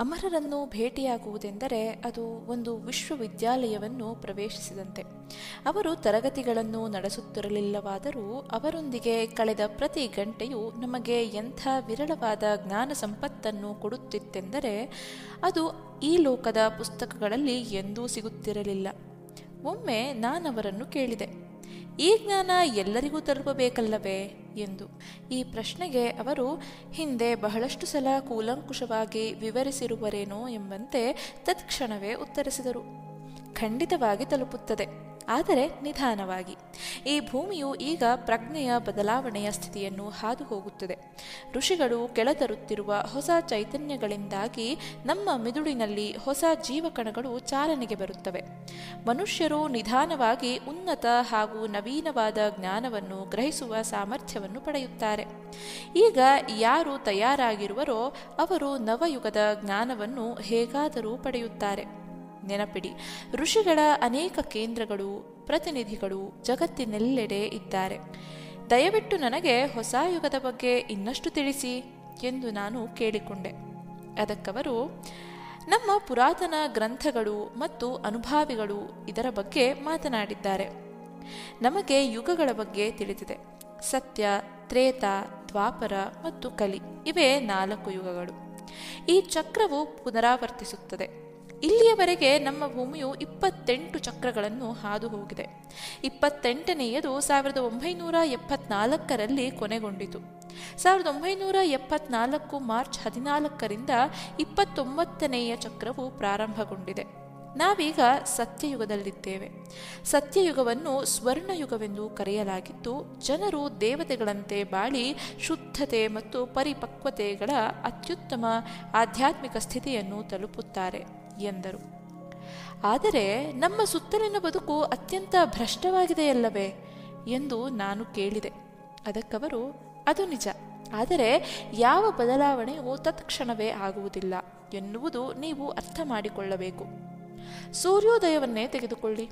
ಅಮರರನ್ನು ಭೇಟಿಯಾಗುವುದೆಂದರೆ ಅದು ಒಂದು ವಿಶ್ವವಿದ್ಯಾಲಯವನ್ನು ಪ್ರವೇಶಿಸಿದಂತೆ. ಅವರು ತರಗತಿಗಳನ್ನು ನಡೆಸುತ್ತಿರಲಿಲ್ಲವಾದರೂ ಅವರೊಂದಿಗೆ ಕಳೆದ ಪ್ರತಿ ಗಂಟೆಯೂ ನಮಗೆ ಎಂಥ ವಿರಳವಾದ ಜ್ಞಾನ ಸಂಪತ್ತನ್ನು ಕೊಡುತ್ತಿತ್ತೆಂದರೆ ಅದು ಈ ಲೋಕದ ಪುಸ್ತಕಗಳಲ್ಲಿ ಎಂದೂ ಸಿಗುತ್ತಿರಲಿಲ್ಲ. ಒಮ್ಮೆ ನಾನವರನ್ನು ಕೇಳಿದೆ. ಈ ಜ್ಞಾನ ಎಲ್ಲರಿಗೂ ತಲುಪಬೇಕಲ್ಲವೇ ಎಂದು. ಈ ಪ್ರಶ್ನೆಗೆ ಅವರು, ಹಿಂದೆ ಬಹಳಷ್ಟು ಸಲ ಕೂಲಂಕುಷವಾಗಿ ವಿವರಿಸಿರುವರೇನೋ ಎಂಬಂತೆ ತತ್ಕ್ಷಣವೇ ಉತ್ತರಿಸಿದರು. ಖಂಡಿತವಾಗಿ ತಲುಪುತ್ತದೆ. ಆದರೆ ನಿಧಾನವಾಗಿ. ಈ ಭೂಮಿಯು ಈಗ ಪ್ರಜ್ಞೆಯ ಬದಲಾವಣೆಯ ಸ್ಥಿತಿಯನ್ನು ಹಾದು ಹೋಗುತ್ತದೆ ಋಷಿಗಳು ಕೆಳತರುತ್ತಿರುವ ಹೊಸ ಚೈತನ್ಯಗಳಿಂದಾಗಿ ನಮ್ಮ ಮಿದುಳಿನಲ್ಲಿ ಹೊಸ ಜೀವಕಣಗಳು ಚಾಲನೆಗೆ ಬರುತ್ತವೆ. ಮನುಷ್ಯರು ನಿಧಾನವಾಗಿ ಉನ್ನತ ಹಾಗೂ ನವೀನವಾದ ಜ್ಞಾನವನ್ನು ಗ್ರಹಿಸುವ ಸಾಮರ್ಥ್ಯವನ್ನು ಪಡೆಯುತ್ತಾರೆ. ಈಗ ಯಾರು ತಯಾರಾಗಿರುವರೋ ಅವರು ನವಯುಗದ ಜ್ಞಾನವನ್ನು ಹೇಗಾದರೂ ಪಡೆಯುತ್ತಾರೆ. ನೆನಪಿಡಿ. ಋಷಿಗಳ ಅನೇಕ ಕೇಂದ್ರಗಳು, ಪ್ರತಿನಿಧಿಗಳು ಜಗತ್ತಿನೆಲ್ಲೆಡೆ ಇದ್ದಾರೆ. ದಯವಿಟ್ಟು ನನಗೆ ಹೊಸ ಯುಗದ ಬಗ್ಗೆ ಇನ್ನಷ್ಟು ತಿಳಿಸಿ ಎಂದು ನಾನು ಕೇಳಿಕೊಂಡೆ. ಅದಕ್ಕವರು, ನಮ್ಮ ಪುರಾತನ ಗ್ರಂಥಗಳು ಮತ್ತು ಅನುಭಾವಿಗಳು ಇದರ ಬಗ್ಗೆ ಮಾತನಾಡಿದ್ದಾರೆ. ನಮಗೆ ಯುಗಗಳ ಬಗ್ಗೆ ತಿಳಿದಿದೆ. ಸತ್ಯ, ತ್ರೇತ, ದ್ವಾಪರ ಮತ್ತು ಕಲಿ, ಇವೇ ನಾಲ್ಕು ಯುಗಗಳು. ಈ ಚಕ್ರವು ಪುನರಾವರ್ತಿಸುತ್ತದೆ. ಇಲ್ಲಿಯವರೆಗೆ ನಮ್ಮ ಭೂಮಿಯು ಇಪ್ಪತ್ತೆಂಟು ಚಕ್ರಗಳನ್ನು ಹಾದು ಹೋಗಿದೆ. ಇಪ್ಪತ್ತೆಂಟನೆಯದು ಸಾವಿರದ ಒಂಬೈನೂರ ಎಪ್ಪತ್ನಾಲ್ಕರಲ್ಲಿ ಕೊನೆಗೊಂಡಿತು. ಸಾವಿರದ ಒಂಬೈನೂರ ಎಪ್ಪತ್ನಾಲ್ಕು ಮಾರ್ಚ್ ಹದಿನಾಲ್ಕರಿಂದ ಇಪ್ಪತ್ತೊಂಬತ್ತನೆಯ ಚಕ್ರವು ಪ್ರಾರಂಭಗೊಂಡಿದೆ. ನಾವೀಗ ಸತ್ಯಯುಗದಲ್ಲಿದ್ದೇವೆ. ಸತ್ಯಯುಗವನ್ನು ಸ್ವರ್ಣಯುಗವೆಂದು ಕರೆಯಲಾಗಿದ್ದು ಜನರು ದೇವತೆಗಳಂತೆ ಬಾಳಿ ಶುದ್ಧತೆ ಮತ್ತು ಪರಿಪಕ್ವತೆಗಳ ಅತ್ಯುತ್ತಮ ಆಧ್ಯಾತ್ಮಿಕ ಸ್ಥಿತಿಯನ್ನು ತಲುಪುತ್ತಾರೆ. ಎಂದರು. ಆದರೆ ನಮ್ಮ ಸುತ್ತಲಿನ ಬದುಕು ಅತ್ಯಂತ ಭ್ರಷ್ಟವಾಗಿದೆಯಲ್ಲವೇ ಎಂದು ನಾನು ಕೇಳಿದೆ. ಅದಕ್ಕವರು, ಅದು ನಿಜ. ಆದರೆ ಯಾವ ಬದಲಾವಣೆಯೂ ತತ್ಕ್ಷಣವೇ ಆಗುವುದಿಲ್ಲ ಎನ್ನುವುದು ನೀವು ಅರ್ಥ ಮಾಡಿಕೊಳ್ಳಬೇಕು. ಸೂರ್ಯೋದಯವನ್ನೇ ತೆಗೆದುಕೊಳ್ಳಿ.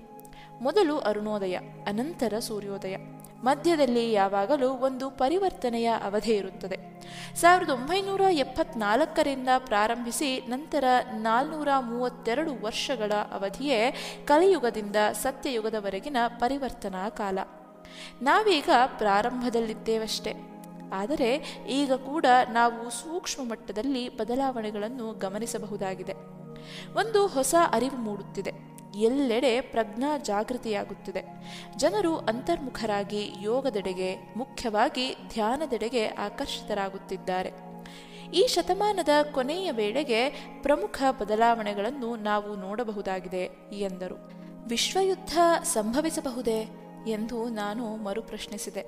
ಮೊದಲು ಅರುಣೋದಯ, ಅನಂತರ ಸೂರ್ಯೋದಯ. ಮಧ್ಯದಲ್ಲಿ ಯಾವಾಗಲೂ ಒಂದು ಪರಿವರ್ತನೆಯ ಅವಧಿ ಇರುತ್ತದೆ. ಸಾವಿರದ ಒಂಬೈನೂರ ಎಪ್ಪತ್ನಾಲ್ಕರಿಂದ ಪ್ರಾರಂಭಿಸಿ ನಂತರ ನಾಲ್ನೂರ ಮೂವತ್ತೆರಡು ವರ್ಷಗಳ ಅವಧಿಯೇ ಕಲಿಯುಗದಿಂದ ಸತ್ಯಯುಗದವರೆಗಿನ ಪರಿವರ್ತನಾ ಕಾಲ. ನಾವೀಗ ಪ್ರಾರಂಭದಲ್ಲಿದ್ದೇವಷ್ಟೇ. ಆದರೆ ಈಗ ಕೂಡ ನಾವು ಸೂಕ್ಷ್ಮ ಮಟ್ಟದಲ್ಲಿ ಬದಲಾವಣೆಗಳನ್ನು ಗಮನಿಸಬಹುದಾಗಿದೆ. ಒಂದು ಹೊಸ ಅರಿವು ಮೂಡುತ್ತಿದೆ. ಎಲ್ಲೆಡೆ ಪ್ರಜ್ಞಾ ಜಾಗೃತಿಯಾಗುತ್ತಿದೆ. ಜನರು ಅಂತರ್ಮುಖರಾಗಿ ಯೋಗದೆಡೆಗೆ, ಮುಖ್ಯವಾಗಿ ಧ್ಯಾನದೆಡೆಗೆ ಆಕರ್ಷಿತರಾಗುತ್ತಿದ್ದಾರೆ. ಈ ಶತಮಾನದ ಕೊನೆಯ ವೇಳೆಗೆ ಪ್ರಮುಖ ಬದಲಾವಣೆಗಳನ್ನು ನಾವು ನೋಡಬಹುದಾಗಿದೆ ಎಂದರು. ವಿಶ್ವಯುದ್ಧ ಸಂಭವಿಸಬಹುದೇ ಎಂದು ನಾನು ಮರುಪ್ರಶ್ನಿಸಿದೆ.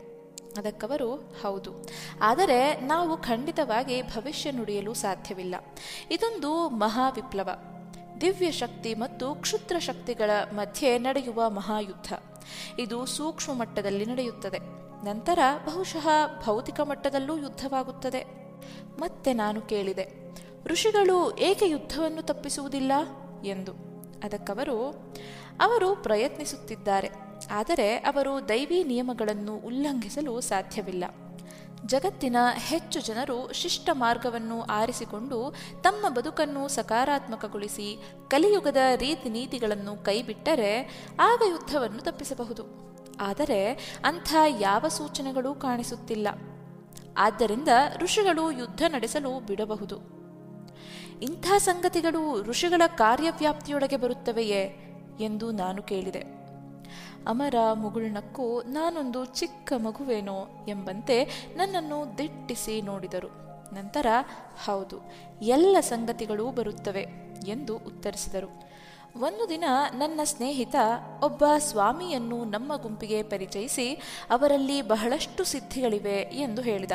ಅದಕ್ಕವರು, ಹೌದು. ಆದರೆ ನಾವು ಖಂಡಿತವಾಗಿ ಭವಿಷ್ಯ ನುಡಿಯಲು ಸಾಧ್ಯವಿಲ್ಲ. ಇದೊಂದು ಮಹಾವಿಪ್ಲವ. ದಿವ್ಯ ಶಕ್ತಿ ಮತ್ತು ಕ್ಷುದ್ರ ಶಕ್ತಿಗಳ ಮಧ್ಯೆ ನಡೆಯುವ ಮಹಾಯುದ್ಧ. ಇದು ಸೂಕ್ಷ್ಮ ಮಟ್ಟದಲ್ಲಿ ನಡೆಯುತ್ತದೆ. ನಂತರ ಬಹುಶಃ ಭೌತಿಕ ಮಟ್ಟದಲ್ಲೂ ಯುದ್ಧವಾಗುತ್ತದೆ. ಮತ್ತೆ ನಾನು ಕೇಳಿದೆ, ಋಷಿಗಳು ಏಕೆ ಯುದ್ಧವನ್ನು ತಪ್ಪಿಸುವುದಿಲ್ಲ? ಎಂದು. ಅದಕ್ಕವರು, ಅವರು ಪ್ರಯತ್ನಿಸುತ್ತಿದ್ದಾರೆ, ಆದರೆ ಅವರು ದೈವಿ ನಿಯಮಗಳನ್ನು ಉಲ್ಲಂಘಿಸಲು ಸಾಧ್ಯವಿಲ್ಲ. ಜಗತ್ತಿನ ಹೆಚ್ಚು ಜನರು ಶಿಷ್ಟ ಮಾರ್ಗವನ್ನು ಆರಿಸಿಕೊಂಡು ತಮ್ಮ ಬದುಕನ್ನು ಸಕಾರಾತ್ಮಕಗೊಳಿಸಿ ಕಲಿಯುಗದ ರೀತಿ ನೀತಿಗಳನ್ನು ಕೈಬಿಟ್ಟರೆ ಆಗ ಯುದ್ಧವನ್ನು ತಪ್ಪಿಸಬಹುದು. ಆದರೆ ಅಂಥ ಯಾವ ಸೂಚನೆಗಳೂ ಕಾಣಿಸುತ್ತಿಲ್ಲ. ಆದ್ದರಿಂದ ಋಷಿಗಳು ಯುದ್ಧ ನಡೆಸಲು ಬಿಡಬಹುದು. ಇಂಥ ಸಂಗತಿಗಳು ಋಷಿಗಳ ಕಾರ್ಯವ್ಯಾಪ್ತಿಯೊಳಗೆ ಬರುತ್ತವೆಯೇ ಎಂದು ನಾನು ಕೇಳಿದೆ. ಅಮರ ಮುಗುಳ್ನಕ್ಕೂ ನಾನೊಂದು ಚಿಕ್ಕ ಮಗುವೇನೋ ಎಂಬಂತೆ ನನ್ನನ್ನು ದಿಟ್ಟಿಸಿ ನೋಡಿದರು. ನಂತರ, ಹೌದು, ಎಲ್ಲ ಸಂಗತಿಗಳೂ ಬರುತ್ತವೆ ಎಂದು ಉತ್ತರಿಸಿದರು. ಒಂದು ದಿನ ನನ್ನ ಸ್ನೇಹಿತ ಒಬ್ಬ ಸ್ವಾಮಿಯನ್ನು ನಮ್ಮ ಗುಂಪಿಗೆ ಪರಿಚಯಿಸಿ ಅವರಲ್ಲಿ ಬಹಳಷ್ಟು ಸಿದ್ಧಿಗಳಿವೆ ಎಂದು ಹೇಳಿದ.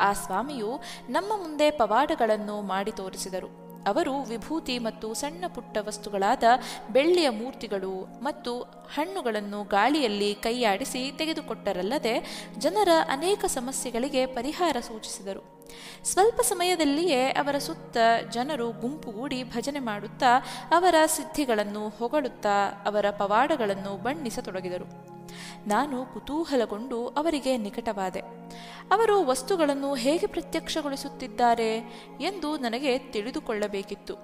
ಆ ಸ್ವಾಮಿಯು ನಮ್ಮ ಮುಂದೆ ಪವಾಡಗಳನ್ನು ಮಾಡಿ ತೋರಿಸಿದರು. ಅವರು ವಿಭೂತಿ ಮತ್ತು ಸಣ್ಣ ಪುಟ್ಟ ವಸ್ತುಗಳಾದ ಬೆಳ್ಳಿಯ ಮೂರ್ತಿಗಳು ಮತ್ತು ಹಣ್ಣುಗಳನ್ನು ಗಾಳಿಯಲ್ಲಿ ಕೈಯಾಡಿಸಿ ತೆಗೆದುಕೊಟ್ಟರಲ್ಲದೆ ಜನರ ಅನೇಕ ಸಮಸ್ಯೆಗಳಿಗೆ ಪರಿಹಾರ ಸೂಚಿಸಿದರು. ಸ್ವಲ್ಪ ಸಮಯದಲ್ಲಿಯೇ ಅವರ ಸುತ್ತ ಜನರು ಗುಂಪುಗೂಡಿ ಭಜನೆ ಮಾಡುತ್ತಾ ಅವರ ಸಿದ್ಧಿಗಳನ್ನು ಹೊಗಳುತ್ತಾ ಅವರ ಪವಾಡಗಳನ್ನು ಬಣ್ಣಿಸತೊಡಗಿದರು. ನಾನು ಕುತೂಹಲಗೊಂಡು ಅವರಿಗೆ ನಿಕಟವಾದೆ. ಅವರು ವಸ್ತುಗಳನ್ನು ಹೇಗೆ ಪ್ರತ್ಯಕ್ಷಗೊಳಿಸುತ್ತಿದ್ದಾರೆ ಎಂದು ನನಗೆ ತಿಳಿದುಕೊಳ್ಳಬೇಕಿತ್ತು.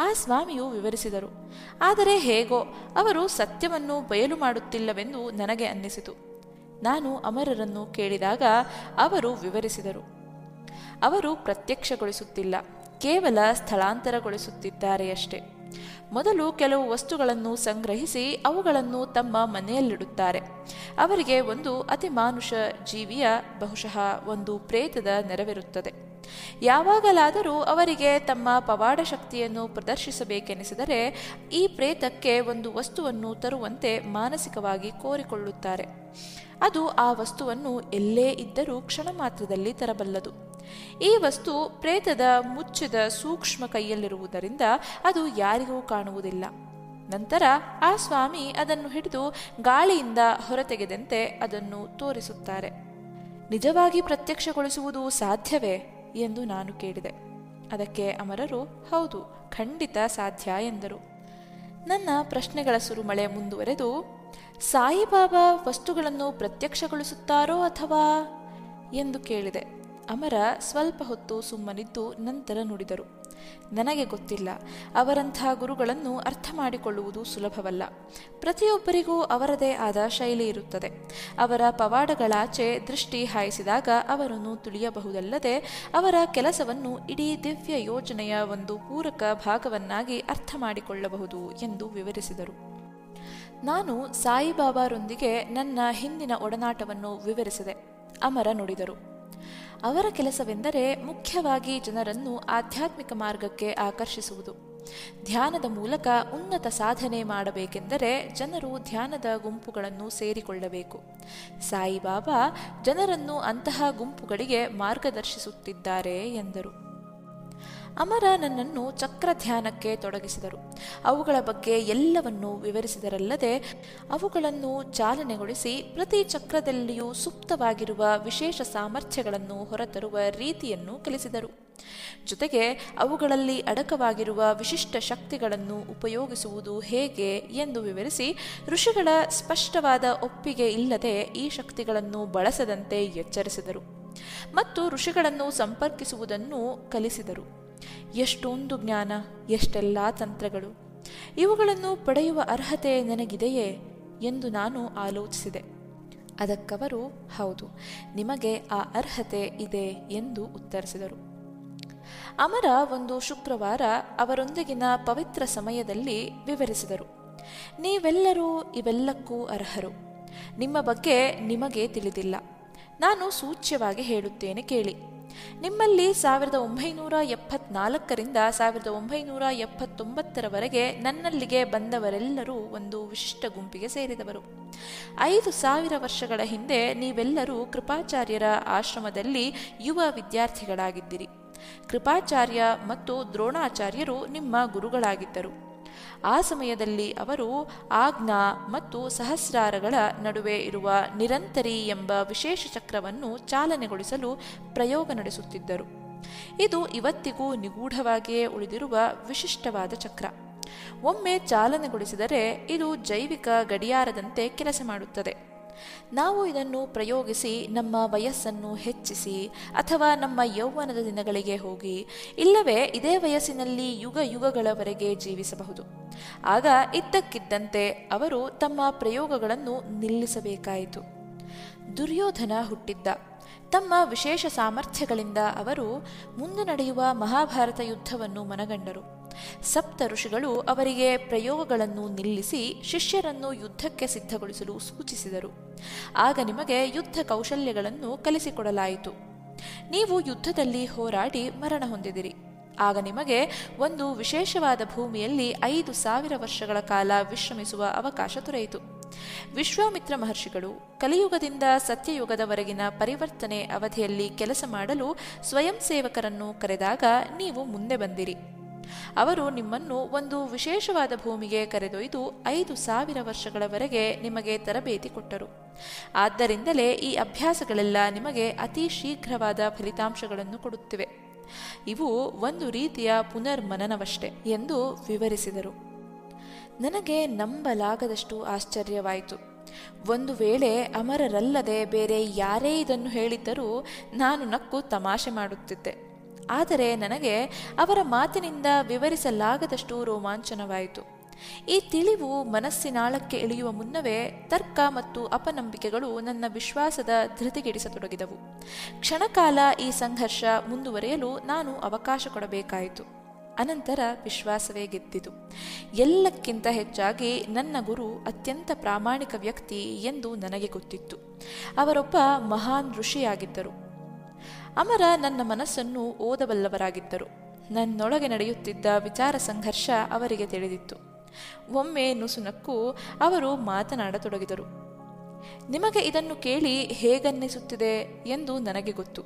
ಆ ಸ್ವಾಮಿಯು ವಿವರಿಸಿದರು. ಆದರೆ ಹೇಗೋ, ಅವರು ಸತ್ಯವನ್ನು ಬಯಲು ಮಾಡುತ್ತಿಲ್ಲವೆಂದು ನನಗೆ ಅನ್ನಿಸಿತು. ನಾನು ಅಮರರನ್ನು ಕೇಳಿದಾಗ ಅವರು ವಿವರಿಸಿದರು. ಅವರು ಪ್ರತ್ಯಕ್ಷಗೊಳಿಸುತ್ತಿಲ್ಲ, ಕೇವಲ ಸ್ಥಳಾಂತರಗೊಳಿಸುತ್ತಿದ್ದಾರೆಯಷ್ಟೇ. ಮೊದಲು ಕೆಲವು ವಸ್ತುಗಳನ್ನು ಸಂಗ್ರಹಿಸಿ ಅವುಗಳನ್ನು ತಮ್ಮ ಮನೆಯಲ್ಲಿಡುತ್ತಾರೆ. ಅವರಿಗೆ ಒಂದು ಅತಿಮಾನುಷ ಜೀವಿಯ ಬಹುಶಃ ಒಂದು ಪ್ರೇತದ ನೆರವಿರುತ್ತದೆ. ಯಾವಾಗಲಾದರೂ ಅವರಿಗೆ ತಮ್ಮ ಪವಾಡ ಶಕ್ತಿಯನ್ನು ಪ್ರದರ್ಶಿಸಬೇಕೆನಿಸಿದರೆ ಈ ಪ್ರೇತಕ್ಕೆ ಒಂದು ವಸ್ತುವನ್ನು ತರುವಂತೆ ಮಾನಸಿಕವಾಗಿ ಕೋರಿಕೊಳ್ಳುತ್ತಾರೆ. ಅದು ಆ ವಸ್ತುವನ್ನು ಎಲ್ಲೇ ಇದ್ದರೂ ಕ್ಷಣ ಮಾತ್ರದಲ್ಲಿ ತರಬಲ್ಲದು. ಈ ವಸ್ತು ಪ್ರೇತದ ಮುಚ್ಚಿದ ಸೂಕ್ಷ್ಮ ಕೈಯಲ್ಲಿರುವುದರಿಂದ ಅದು ಯಾರಿಗೂ ಕಾಣುವುದಿಲ್ಲ. ನಂತರ ಆ ಸ್ವಾಮಿ ಅದನ್ನು ಹಿಡಿದು ಗಾಳಿಯಿಂದ ಹೊರತೆಗೆದಂತೆ ಅದನ್ನು ತೋರಿಸುತ್ತಾರೆ. ನಿಜವಾಗಿ ಪ್ರತ್ಯಕ್ಷಗೊಳಿಸುವುದು ಸಾಧ್ಯವೇ ಎಂದು ನಾನು ಕೇಳಿದೆ. ಅದಕ್ಕೆ ಅಮರರು, ಹೌದು, ಖಂಡಿತ ಸಾಧ್ಯ ಎಂದರು. ನನ್ನ ಪ್ರಶ್ನೆಗಳ ಸುರುಮಳೆ ಮುಂದುವರೆದು, ಸಾಯಿಬಾಬಾ ವಸ್ತುಗಳನ್ನು ಪ್ರತ್ಯಕ್ಷಗೊಳಿಸುತ್ತಾರೋ ಅಥವಾ? ಎಂದು ಕೇಳಿದೆ. ಅಮರ ಸ್ವಲ್ಪ ಹೊತ್ತು ಸುಮ್ಮನಿದ್ದು ನಂತರ ನುಡಿದರು. ನನಗೆ ಗೊತ್ತಿಲ್ಲ, ಅವರಂಥ ಗುರುಗಳನ್ನು ಅರ್ಥ ಮಾಡಿಕೊಳ್ಳುವುದು ಸುಲಭವಲ್ಲ. ಪ್ರತಿಯೊಬ್ಬರಿಗೂ ಅವರದೇ ಆದ ಶೈಲಿ ಇರುತ್ತದೆ. ಅವರ ಪವಾಡಗಳಾಚೆ ದೃಷ್ಟಿ ಹಾಯಿಸಿದಾಗ ಅವರನ್ನು ತಿಳಿಯಬಹುದಲ್ಲದೆ ಅವರ ಕೆಲಸವನ್ನು ಇಡೀ ದಿವ್ಯ ಯೋಜನೆಯ ಒಂದು ಪೂರಕ ಭಾಗವನ್ನಾಗಿ ಅರ್ಥ ಮಾಡಿಕೊಳ್ಳಬಹುದು ಎಂದು ವಿವರಿಸಿದರು. ನಾನು ಸಾಯಿಬಾಬಾರೊಂದಿಗೆ ನನ್ನ ಹಿಂದಿನ ಒಡನಾಟವನ್ನು ವಿವರಿಸಿದೆ, ಅಮರ ನುಡಿದರು. ಅವರ ಕೆಲಸವೆಂದರೆ ಮುಖ್ಯವಾಗಿ ಜನರನ್ನು ಆಧ್ಯಾತ್ಮಿಕ ಮಾರ್ಗಕ್ಕೆ ಆಕರ್ಷಿಸುವುದು. ಧ್ಯಾನದ ಮೂಲಕ ಉನ್ನತ ಸಾಧನೆ ಮಾಡಬೇಕೆಂದರೆ ಜನರು ಧ್ಯಾನದ ಗುಂಪುಗಳನ್ನು ಸೇರಿಕೊಳ್ಳಬೇಕು. ಸಾಯಿಬಾಬಾ ಜನರನ್ನು ಅಂತಹ ಗುಂಪುಗಳಿಗೆ ಮಾರ್ಗದರ್ಶಿಸುತ್ತಿದ್ದಾರೆ ಎಂದರು. ಅಮರ ನನ್ನನ್ನು ಚಕ್ರ ಧ್ಯಾನಕ್ಕೆ ತೊಡಗಿಸಿದರು. ಅವುಗಳ ಬಗ್ಗೆ ಎಲ್ಲವನ್ನೂ ವಿವರಿಸಿದರಲ್ಲದೆ ಅವುಗಳನ್ನು ಚಾಲನೆಗೊಳಿಸಿ ಪ್ರತಿ ಚಕ್ರದಲ್ಲಿಯೂ ಸುಪ್ತವಾಗಿರುವ ವಿಶೇಷ ಸಾಮರ್ಥ್ಯಗಳನ್ನು ಹೊರತರುವ ರೀತಿಯನ್ನು ಕಲಿಸಿದರು ಜೊತೆಗೆ ಅವುಗಳಲ್ಲಿ ಅಡಕವಾಗಿರುವ ವಿಶಿಷ್ಟ ಶಕ್ತಿಗಳನ್ನು ಉಪಯೋಗಿಸುವುದು ಹೇಗೆ ಎಂದು ವಿವರಿಸಿ ಋಷಿಗಳ ಸ್ಪಷ್ಟವಾದ ಒಪ್ಪಿಗೆ ಇಲ್ಲದೆ ಈ ಶಕ್ತಿಗಳನ್ನು ಬಳಸದಂತೆ ಎಚ್ಚರಿಸಿದರು. ಮತ್ತು ಋಷಿಗಳನ್ನು ಸಂಪರ್ಕಿಸುವುದನ್ನು ಕಲಿಸಿದರು. ಎಷ್ಟೊಂದು ಜ್ಞಾನ, ಎಷ್ಟೆಲ್ಲ ತಂತ್ರಗಳು. ಇವುಗಳನ್ನು ಪಡೆಯುವ ಅರ್ಹತೆ ನನಗಿದೆಯೇ ಎಂದು ನಾನು ಆಲೋಚಿಸಿದೆ. ಅದಕ್ಕವರು, ಹೌದು, ನಿಮಗೆ ಆ ಅರ್ಹತೆ ಇದೆ ಎಂದು ಉತ್ತರಿಸಿದರು. ಅಮರ ಒಂದು ಶುಕ್ರವಾರ ಅವರೊಂದಿಗಿನ ಪವಿತ್ರ ಸಮಯದಲ್ಲಿ ವಿವರಿಸಿದರು. ನೀವೆಲ್ಲರೂ ಇವೆಲ್ಲಕ್ಕೂ ಅರ್ಹರು. ನಿಮ್ಮ ಬಗ್ಗೆ ನಿಮಗೆ ತಿಳಿದಿಲ್ಲ. ನಾನು ಸೂಚ್ಯವಾಗಿ ಹೇಳುತ್ತೇನೆ ಕೇಳಿ. ನಿಮ್ಮಲ್ಲಿ ಸಾವಿರದ ಒಂಬೈನೂರ ಎಪ್ಪತ್ನಾಲ್ಕರಿಂದ ಸಾವಿರದ ಒಂಬೈನೂರ ಎಪ್ಪತ್ತೊಂಬತ್ತರವರೆಗೆ ನನ್ನಲ್ಲಿಗೆ ಬಂದವರೆಲ್ಲರೂ ಒಂದು ವಿಶಿಷ್ಟ ಗುಂಪಿಗೆ ಸೇರಿದವರು. ಐದು ಸಾವಿರ ವರ್ಷಗಳ ಹಿಂದೆ ನೀವೆಲ್ಲರೂ ಕೃಪಾಚಾರ್ಯರ ಆಶ್ರಮದಲ್ಲಿ ಯುವ ವಿದ್ಯಾರ್ಥಿಗಳಾಗಿದ್ದಿರಿ. ಕೃಪಾಚಾರ್ಯ ಮತ್ತು ದ್ರೋಣಾಚಾರ್ಯರು ನಿಮ್ಮ ಗುರುಗಳಾಗಿದ್ದರು. ಆ ಸಮಯದಲ್ಲಿ ಅವರು ಆಜ್ಞಾ ಮತ್ತು ಸಹಸ್ರಾರಗಳ ನಡುವೆ ಇರುವ ನಿರಂತರಿ ಎಂಬ ವಿಶೇಷ ಚಕ್ರವನ್ನು ಚಾಲನೆಗೊಳಿಸಲು ಪ್ರಯೋಗ ನಡೆಸುತ್ತಿದ್ದರು. ಇದು ಇವತ್ತಿಗೂ ನಿಗೂಢವಾಗಿಯೇ ಉಳಿದಿರುವ ವಿಶಿಷ್ಟವಾದ ಚಕ್ರ. ಒಮ್ಮೆ ಚಾಲನೆಗೊಳಿಸಿದರೆ ಇದು ಜೈವಿಕ ಗಡಿಯಾರದಂತೆ ಕೆಲಸ ಮಾಡುತ್ತದೆ. ನಾವು ಇದನ್ನು ಪ್ರಯೋಗಿಸಿ ನಮ್ಮ ವಯಸ್ಸನ್ನು ಹೆಚ್ಚಿಸಿ ಅಥವಾ ನಮ್ಮ ಯೌವನದ ದಿನಗಳಿಗೆ ಹೋಗಿ, ಇಲ್ಲವೇ ಇದೇ ವಯಸ್ಸಿನಲ್ಲಿ ಯುಗ ಯುಗಗಳವರೆಗೆ ಜೀವಿಸಬಹುದು. ಆಗ ಇದ್ದಕ್ಕಿದ್ದಂತೆ ಅವರು ತಮ್ಮ ಪ್ರಯೋಗಗಳನ್ನು ನಿಲ್ಲಿಸಬೇಕಾಯಿತು. ದುರ್ಯೋಧನ ಹುಟ್ಟಿದ್ದ. ತಮ್ಮ ವಿಶೇಷ ಸಾಮರ್ಥ್ಯಗಳಿಂದ ಅವರು ಮುಂದೆ ನಡೆಯುವ ಮಹಾಭಾರತ ಯುದ್ಧವನ್ನು ಮನಗಂಡರು. ಸಪ್ತ ಋಷಿಗಳು ಅವರಿಗೆ ಪ್ರಯೋಗಗಳನ್ನು ನಿಲ್ಲಿಸಿ ಶಿಷ್ಯರನ್ನು ಯುದ್ಧಕ್ಕೆ ಸಿದ್ಧಗೊಳಿಸಲು ಸೂಚಿಸಿದರು. ಆಗ ನಿಮಗೆ ಯುದ್ಧ ಕೌಶಲ್ಯಗಳನ್ನು ಕಲಿಸಿಕೊಡಲಾಯಿತು. ನೀವು ಯುದ್ಧದಲ್ಲಿ ಹೋರಾಡಿ ಮರಣ ಹೊಂದಿದಿರಿ. ಆಗ ನಿಮಗೆ ಒಂದು ವಿಶೇಷವಾದ ಭೂಮಿಯಲ್ಲಿ ಐದು ಸಾವಿರ ವರ್ಷಗಳ ಕಾಲ ವಿಶ್ರಮಿಸುವ ಅವಕಾಶ ದೊರೆಯಿತು. ವಿಶ್ವಾಮಿತ್ರ ಮಹರ್ಷಿಗಳು ಕಲಿಯುಗದಿಂದ ಸತ್ಯಯುಗದವರೆಗಿನ ಪರಿವರ್ತನೆ ಅವಧಿಯಲ್ಲಿ ಕೆಲಸ ಮಾಡಲು ಸ್ವಯಂ ಸೇವಕರನ್ನು ಕರೆದಾಗ ನೀವು ಮುಂದೆ ಬಂದಿರಿ. ಅವರು ನಿಮ್ಮನ್ನು ಒಂದು ವಿಶೇಷವಾದ ಭೂಮಿಗೆ ಕರೆದೊಯ್ದು ಐದು ಸಾವಿರ ವರ್ಷಗಳವರೆಗೆ ನಿಮಗೆ ತರಬೇತಿ ಕೊಟ್ಟರು. ಆದ್ದರಿಂದಲೇ ಈ ಅಭ್ಯಾಸಗಳೆಲ್ಲ ನಿಮಗೆ ಅತಿ ಶೀಘ್ರವಾದ ಫಲಿತಾಂಶಗಳನ್ನು ಕೊಡುತ್ತಿವೆ. ಇವು ಒಂದು ರೀತಿಯ ಪುನರ್ಮನನವಷ್ಟೆ ಎಂದು ವಿವರಿಸಿದರು. ನನಗೆ ನಂಬಲಾಗದಷ್ಟು ಆಶ್ಚರ್ಯವಾಯಿತು. ಒಂದು ವೇಳೆ ಅಮರರಲ್ಲದೆ ಬೇರೆ ಯಾರೇ ಇದನ್ನು ಹೇಳಿದ್ದರೂ ನಾನು ನಕ್ಕು ತಮಾಷೆ ಮಾಡುತ್ತಿದ್ದೆ. ಆದರೆ ನನಗೆ ಅವರ ಮಾತಿನಿಂದ ವಿವರಿಸಲಾಗದಷ್ಟು ರೋಮಾಂಚನವಾಯಿತು. ಈ ತಿಳಿವು ಮನಸ್ಸಿನಾಳಕ್ಕೆ ಇಳಿಯುವ ಮುನ್ನವೇ ತರ್ಕ ಮತ್ತು ಅಪನಂಬಿಕೆಗಳು ನನ್ನ ವಿಶ್ವಾಸದ ಧೃತಿಗೆಡಿಸತೊಡಗಿದವು. ಕ್ಷಣಕಾಲ ಈ ಸಂಘರ್ಷ ಮುಂದುವರೆಯಲು ನಾನು ಅವಕಾಶ ಕೊಡಬೇಕಾಯಿತು. ಅನಂತರ ವಿಶ್ವಾಸವೇ ಗೆದ್ದಿತು. ಎಲ್ಲಕ್ಕಿಂತ ಹೆಚ್ಚಾಗಿ ನನ್ನ ಗುರು ಅತ್ಯಂತ ಪ್ರಾಮಾಣಿಕ ವ್ಯಕ್ತಿ ಎಂದು ನನಗೆ ಗೊತ್ತಿತ್ತು. ಅವರೊಬ್ಬ ಮಹಾನ್ ಋಷಿಯಾಗಿದ್ದರು. ಅಮರ ನನ್ನ ಮನಸ್ಸನ್ನು ಓದಬಲ್ಲವರಾಗಿದ್ದರು. ನನ್ನೊಳಗೆ ನಡೆಯುತ್ತಿದ್ದ ವಿಚಾರ ಸಂಘರ್ಷ ಅವರಿಗೆ ತಿಳಿದಿತ್ತು. ಒಮ್ಮೆ ನುಸುನಕ್ಕೂ ಅವರು ಮಾತನಾಡತೊಡಗಿದರು. ನಿಮಗೆ ಇದನ್ನು ಕೇಳಿ ಹೇಗನ್ನಿಸುತ್ತಿದೆ ಎಂದು ನನಗೆ ಗೊತ್ತು.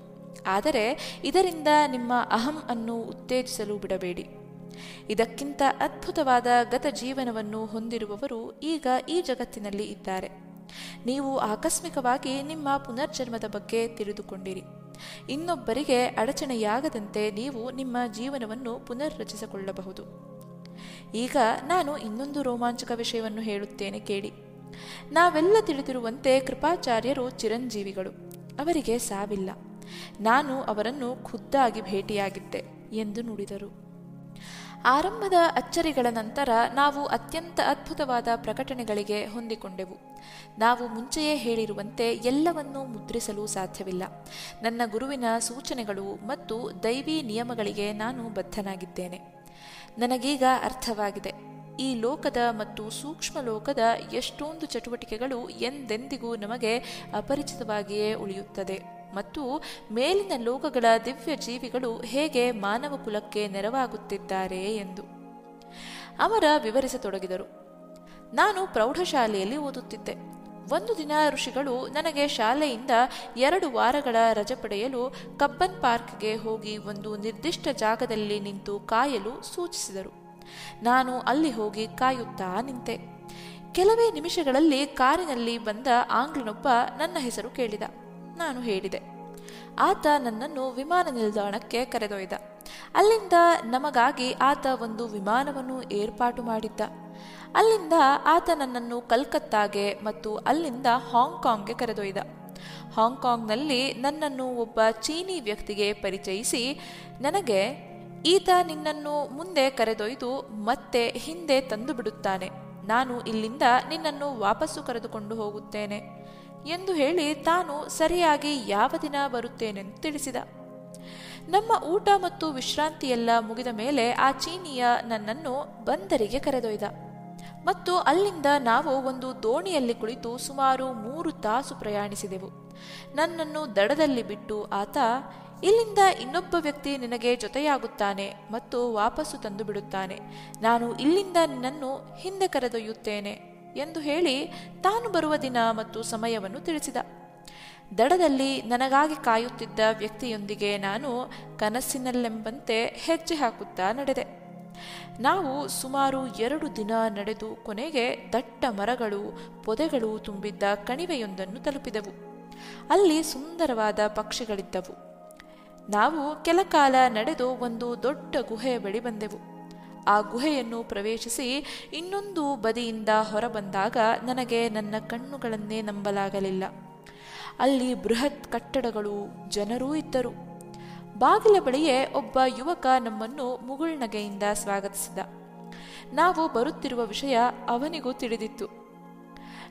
ಆದರೆ ಇದರಿಂದ ನಿಮ್ಮ ಅಹಂ ಅನ್ನು ಉತ್ತೇಜಿಸಲು ಬಿಡಬೇಡಿ. ಇದಕ್ಕಿಂತ ಅದ್ಭುತವಾದ ಗತ ಜೀವನವನ್ನು ಹೊಂದಿರುವವರು ಈಗ ಈ ಜಗತ್ತಿನಲ್ಲಿ ಇದ್ದಾರೆ. ನೀವು ಆಕಸ್ಮಿಕವಾಗಿ ನಿಮ್ಮ ಪುನರ್ಜನ್ಮದ ಬಗ್ಗೆ ತಿಳಿದುಕೊಂಡಿರಿ. ಇನ್ನೊಬ್ಬರಿಗೆ ಅಡಚಣೆಯಾಗದಂತೆ ನೀವು ನಿಮ್ಮ ಜೀವನವನ್ನು ಪುನರ್ರಚಿಸಿಕೊಳ್ಳಬಹುದು. ಈಗ ನಾನು ಇನ್ನೊಂದು ರೋಮಾಂಚಕ ವಿಷಯವನ್ನು ಹೇಳುತ್ತೇನೆ ಕೇಳಿ. ನಾವೆಲ್ಲ ತಿಳಿದಿರುವಂತೆ ಕೃಪಾಚಾರ್ಯರು ಚಿರಂಜೀವಿಗಳು. ಅವರಿಗೆ ಸಾವಿಲ್ಲ. ನಾನು ಅವರನ್ನು ಖುದ್ದಾಗಿ ಭೇಟಿಯಾಗಿದ್ದೆ ಎಂದು ನುಡಿದರು. ಆರಂಭದ ಅಚ್ಚರಿಗಳ ನಂತರ ನಾವು ಅತ್ಯಂತ ಅದ್ಭುತವಾದ ಪ್ರಕಟಣೆಗಳಿಗೆ ಹೊಂದಿಕೊಂಡೆವು. ನಾವು ಮುಂಚೆಯೇ ಹೇಳಿರುವಂತೆ ಎಲ್ಲವನ್ನೂ ಮುದ್ರಿಸಲು ಸಾಧ್ಯವಿಲ್ಲ. ನನ್ನ ಗುರುವಿನ ಸೂಚನೆಗಳು ಮತ್ತು ದೈವಿ ನಿಯಮಗಳಿಗೆ ನಾನು ಬದ್ಧನಾಗಿದ್ದೇನೆ. ನನಗೀಗ ಅರ್ಥವಾಗಿದೆ. ಈ ಲೋಕದ ಮತ್ತು ಸೂಕ್ಷ್ಮ ಲೋಕದ ಎಷ್ಟೊಂದು ಚಟುವಟಿಕೆಗಳು ಎಂದೆಂದಿಗೂ ನಮಗೆ ಅಪರಿಚಿತವಾಗಿಯೇ ಉಳಿಯುತ್ತದೆ. ಮತ್ತು ಮೇಲಿನ ಲೋಕಗಳ ದಿವ್ಯ ಜೀವಿಗಳು ಹೇಗೆ ಮಾನವ ಕುಲಕ್ಕೆ ನೆರವಾಗುತ್ತಿದ್ದಾರೆ ಎಂದು. ಅವರ ವಿವರಿಸತೊಡಗಿದರು. ನಾನು ಪ್ರೌಢಶಾಲೆಯಲ್ಲಿ ಓದುತ್ತಿದ್ದೆ. ಒಂದು ದಿನ ಋಷಿಗಳು ನನಗೆ ಶಾಲೆಯಿಂದ ಎರಡು ವಾರಗಳ ರಜೆ ಪಡೆಯಲು ಕಬ್ಬನ್ ಪಾರ್ಕ್ಗೆ ಹೋಗಿ ಒಂದು ನಿರ್ದಿಷ್ಟ ಜಾಗದಲ್ಲಿ ನಿಂತು ಕಾಯಲು ಸೂಚಿಸಿದರು. ನಾನು ಅಲ್ಲಿ ಹೋಗಿ ಕಾಯುತ್ತಾ ನಿಂತೆ. ಕೆಲವೇ ನಿಮಿಷಗಳಲ್ಲಿ ಕಾರಿನಲ್ಲಿ ಬಂದ ಆಂಗ್ಲನೊಬ್ಬ ನನ್ನ ಹೆಸರು ಕೇಳಿದ. ನಾನು ಹೇಳಿದೆ. ಆತ ನನ್ನನ್ನು ವಿಮಾನ ನಿಲ್ದಾಣಕ್ಕೆ ಕರೆದೊಯ್ದ. ಅಲ್ಲಿಂದ ನಮಗಾಗಿ ಆತ ಒಂದು ವಿಮಾನವನ್ನು ಏರ್ಪಾಟು ಮಾಡಿದ್ದ. ಅಲ್ಲಿಂದ ಆತ ನನ್ನನ್ನು ಕಲ್ಕತ್ತಾಗೆ ಮತ್ತು ಅಲ್ಲಿಂದ ಹಾಂಗ್ಕಾಂಗ್ಗೆ ಕರೆದೊಯ್ದ. ಹಾಂಗ್ಕಾಂಗ್ನಲ್ಲಿ ನನ್ನನ್ನು ಒಬ್ಬ ಚೀನಿ ವ್ಯಕ್ತಿಗೆ ಪರಿಚಯಿಸಿ, ನನಗೆ ಈತ ನಿನ್ನನ್ನು ಮುಂದೆ ಕರೆದೊಯ್ದು ಮತ್ತೆ ಹಿಂದೆ ತಂದು ಬಿಡುತ್ತಾನೆ ನಾನು ಇಲ್ಲಿಂದ ನಿನ್ನನ್ನು ವಾಪಸ್ಸು ಕರೆದುಕೊಂಡು ಹೋಗುತ್ತೇನೆ. ಎಂದು ಹೇಳಿ ತಾನು ಸರಿಯಾಗಿ ಯಾವ ದಿನ ಬರುತ್ತೇನೆಂದು ತಿಳಿಸಿದ. ನಮ್ಮ ಊಟ ಮತ್ತು ವಿಶ್ರಾಂತಿಯೆಲ್ಲ ಮುಗಿದ ಮೇಲೆ ಆ ಚೀನಿಯ ನನ್ನನ್ನು ಬಂದರಿಗೆ ಕರೆದೊಯ್ದ. ಮತ್ತು ಅಲ್ಲಿಂದ ನಾವು ಒಂದು ದೋಣಿಯಲ್ಲಿ ಕುಳಿತು ಸುಮಾರು ಮೂರು ತಾಸು ಪ್ರಯಾಣಿಸಿದೆವು. ನನ್ನನ್ನು ದಡದಲ್ಲಿ ಬಿಟ್ಟು ಆತ, ಇಲ್ಲಿಂದ ಇನ್ನೊಬ್ಬ ವ್ಯಕ್ತಿ ನಿನಗೆ ಜೊತೆಯಾಗುತ್ತಾನೆ ಮತ್ತು ವಾಪಸ್ಸು ತಂದು ಬಿಡುತ್ತಾನೆ ನಾನು ಇಲ್ಲಿಂದ ನಿನ್ನನ್ನು ಹಿಂದೆ ಕರೆದೊಯ್ಯುತ್ತೇನೆ. ಎಂದು ಹೇಳಿ ತಾನು ಬರುವ ದಿನ ಮತ್ತು ಸಮಯವನ್ನು ತಿಳಿಸಿದ. ದಡದಲ್ಲಿ ನನಗಾಗಿ ಕಾಯುತ್ತಿದ್ದ ವ್ಯಕ್ತಿಯೊಂದಿಗೆ ನಾನು ಕನಸಿನಲ್ಲೆಂಬಂತೆ ಹೆಜ್ಜೆ ಹಾಕುತ್ತಾ ನಡೆದೆ. ನಾವು ಸುಮಾರು ಎರಡು ದಿನ ನಡೆದು ಕೊನೆಗೆ ದಟ್ಟ ಮರಗಳು, ಪೊದೆಗಳು ತುಂಬಿದ್ದ ಕಣಿವೆಯೊಂದನ್ನು ತಲುಪಿದೆವು. ಅಲ್ಲಿ ಸುಂದರವಾದ ಪಕ್ಷಿಗಳಿದ್ದವು. ನಾವು ಕೆಲ ಕಾಲ ನಡೆದು ಒಂದು ದೊಡ್ಡ ಗುಹೆಯ ಬಳಿ ಬಂದೆವು. ಆ ಗುಹೆಯನ್ನು ಪ್ರವೇಶಿಸಿ ಇನ್ನೊಂದು ಬದಿಯಿಂದ ಹೊರಬಂದಾಗ ನನಗೆ ನನ್ನ ಕಣ್ಣುಗಳನ್ನೇ ನಂಬಲಾಗಲಿಲ್ಲ. ಅಲ್ಲಿ ಬೃಹತ್ ಕಟ್ಟಡಗಳು, ಜನರೂ ಇದ್ದರು. ಬಾಗಿಲ ಬಳಿಯೇ ಒಬ್ಬ ಯುವಕ ನಮ್ಮನ್ನು ಮುಗುಳ್ನಗೆಯಿಂದ ಸ್ವಾಗತಿಸಿದ. ನಾವು ಬರುತ್ತಿರುವ ವಿಷಯ ಅವನಿಗೂ ತಿಳಿದಿತ್ತು.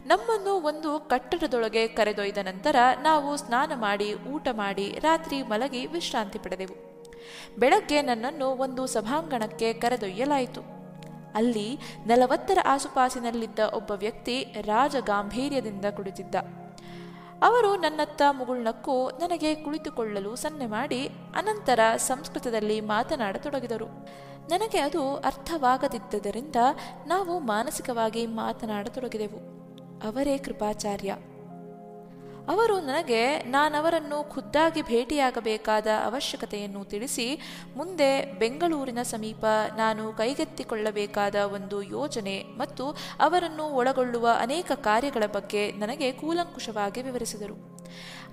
ನಮ್ಮನ್ನು ಒಂದು ಕಟ್ಟಡದೊಳಗೆ ಕರೆದೊಯ್ದ ನಂತರ ನಾವು ಸ್ನಾನ ಮಾಡಿ, ಊಟ ಮಾಡಿ, ರಾತ್ರಿ ಮಲಗಿ ವಿಶ್ರಾಂತಿ ಪಡೆದೆವು. ಬೆಳಗ್ಗೆ ನನ್ನನ್ನು ಒಂದು ಸಭಾಂಗಣಕ್ಕೆ ಕರೆದೊಯ್ಯಲಾಯಿತು. ಅಲ್ಲಿ ನಲವತ್ತರ ಆಸುಪಾಸಿನಲ್ಲಿದ್ದ ಒಬ್ಬ ವ್ಯಕ್ತಿ ರಾಜ ಗಾಂಭೀರ್ಯದಿಂದ ಕುಳಿತಿದ್ದ. ಅವರು ನನ್ನತ್ತ ಮುಗುಳ್ನಕ್ಕೂ ನನಗೆ ಕುಳಿತುಕೊಳ್ಳಲು ಸನ್ನೆ ಮಾಡಿ ಅನಂತರ ಸಂಸ್ಕೃತದಲ್ಲಿ ಮಾತನಾಡತೊಡಗಿದರು. ನನಗೆ ಅದು ಅರ್ಥವಾಗದಿದ್ದರಿಂದ ನಾವು ಮಾನಸಿಕವಾಗಿ ಮಾತನಾಡತೊಡಗಿದೆವು. ಅವರೇ ಕೃಪಾಚಾರ್ಯ. ಅವರು ನನಗೆ, ನಾನವರನ್ನು ಖುದ್ದಾಗಿ ಭೇಟಿಯಾಗಬೇಕಾದ ಅವಶ್ಯಕತೆಯನ್ನು ತಿಳಿಸಿ, ಮುಂದೆ ಬೆಂಗಳೂರಿನ ಸಮೀಪ ನಾನು ಕೈಗೆತ್ತಿಕೊಳ್ಳಬೇಕಾದ ಒಂದು ಯೋಜನೆ ಮತ್ತು ಅವರನ್ನು ಒಳಗೊಳ್ಳುವ ಅನೇಕ ಕಾರ್ಯಗಳ ಬಗ್ಗೆ ನನಗೆ ಕೂಲಂಕುಷವಾಗಿ ವಿವರಿಸಿದರು.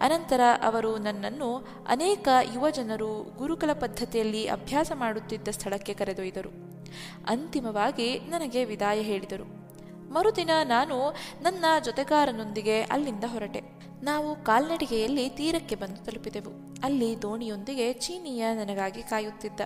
ಅನಂತರ ಅವರು ನನ್ನನ್ನು ಅನೇಕ ಯುವಜನರು ಗುರುಕುಲ ಪದ್ಧತಿಯಲ್ಲಿ ಅಭ್ಯಾಸ ಮಾಡುತ್ತಿದ್ದ ಸ್ಥಳಕ್ಕೆ ಕರೆದೊಯ್ದರು. ಅಂತಿಮವಾಗಿ ನನಗೆ ವಿದಾಯ ಹೇಳಿದರು. ಮರುದಿನ ನಾನು ನನ್ನ ಜೊತೆಗಾರನೊಂದಿಗೆ ಅಲ್ಲಿಂದ ಹೊರಟೆ. ನಾವು ಕಾಲ್ನಡಿಗೆಯಲ್ಲಿ ತೀರಕ್ಕೆ ಬಂದು ತಲುಪಿದೆವು. ಅಲ್ಲಿ ದೋಣಿಯೊಂದಿಗೆ ಚೀನಿಯ ನನಗಾಗಿ ಕಾಯುತ್ತಿದ್ದ.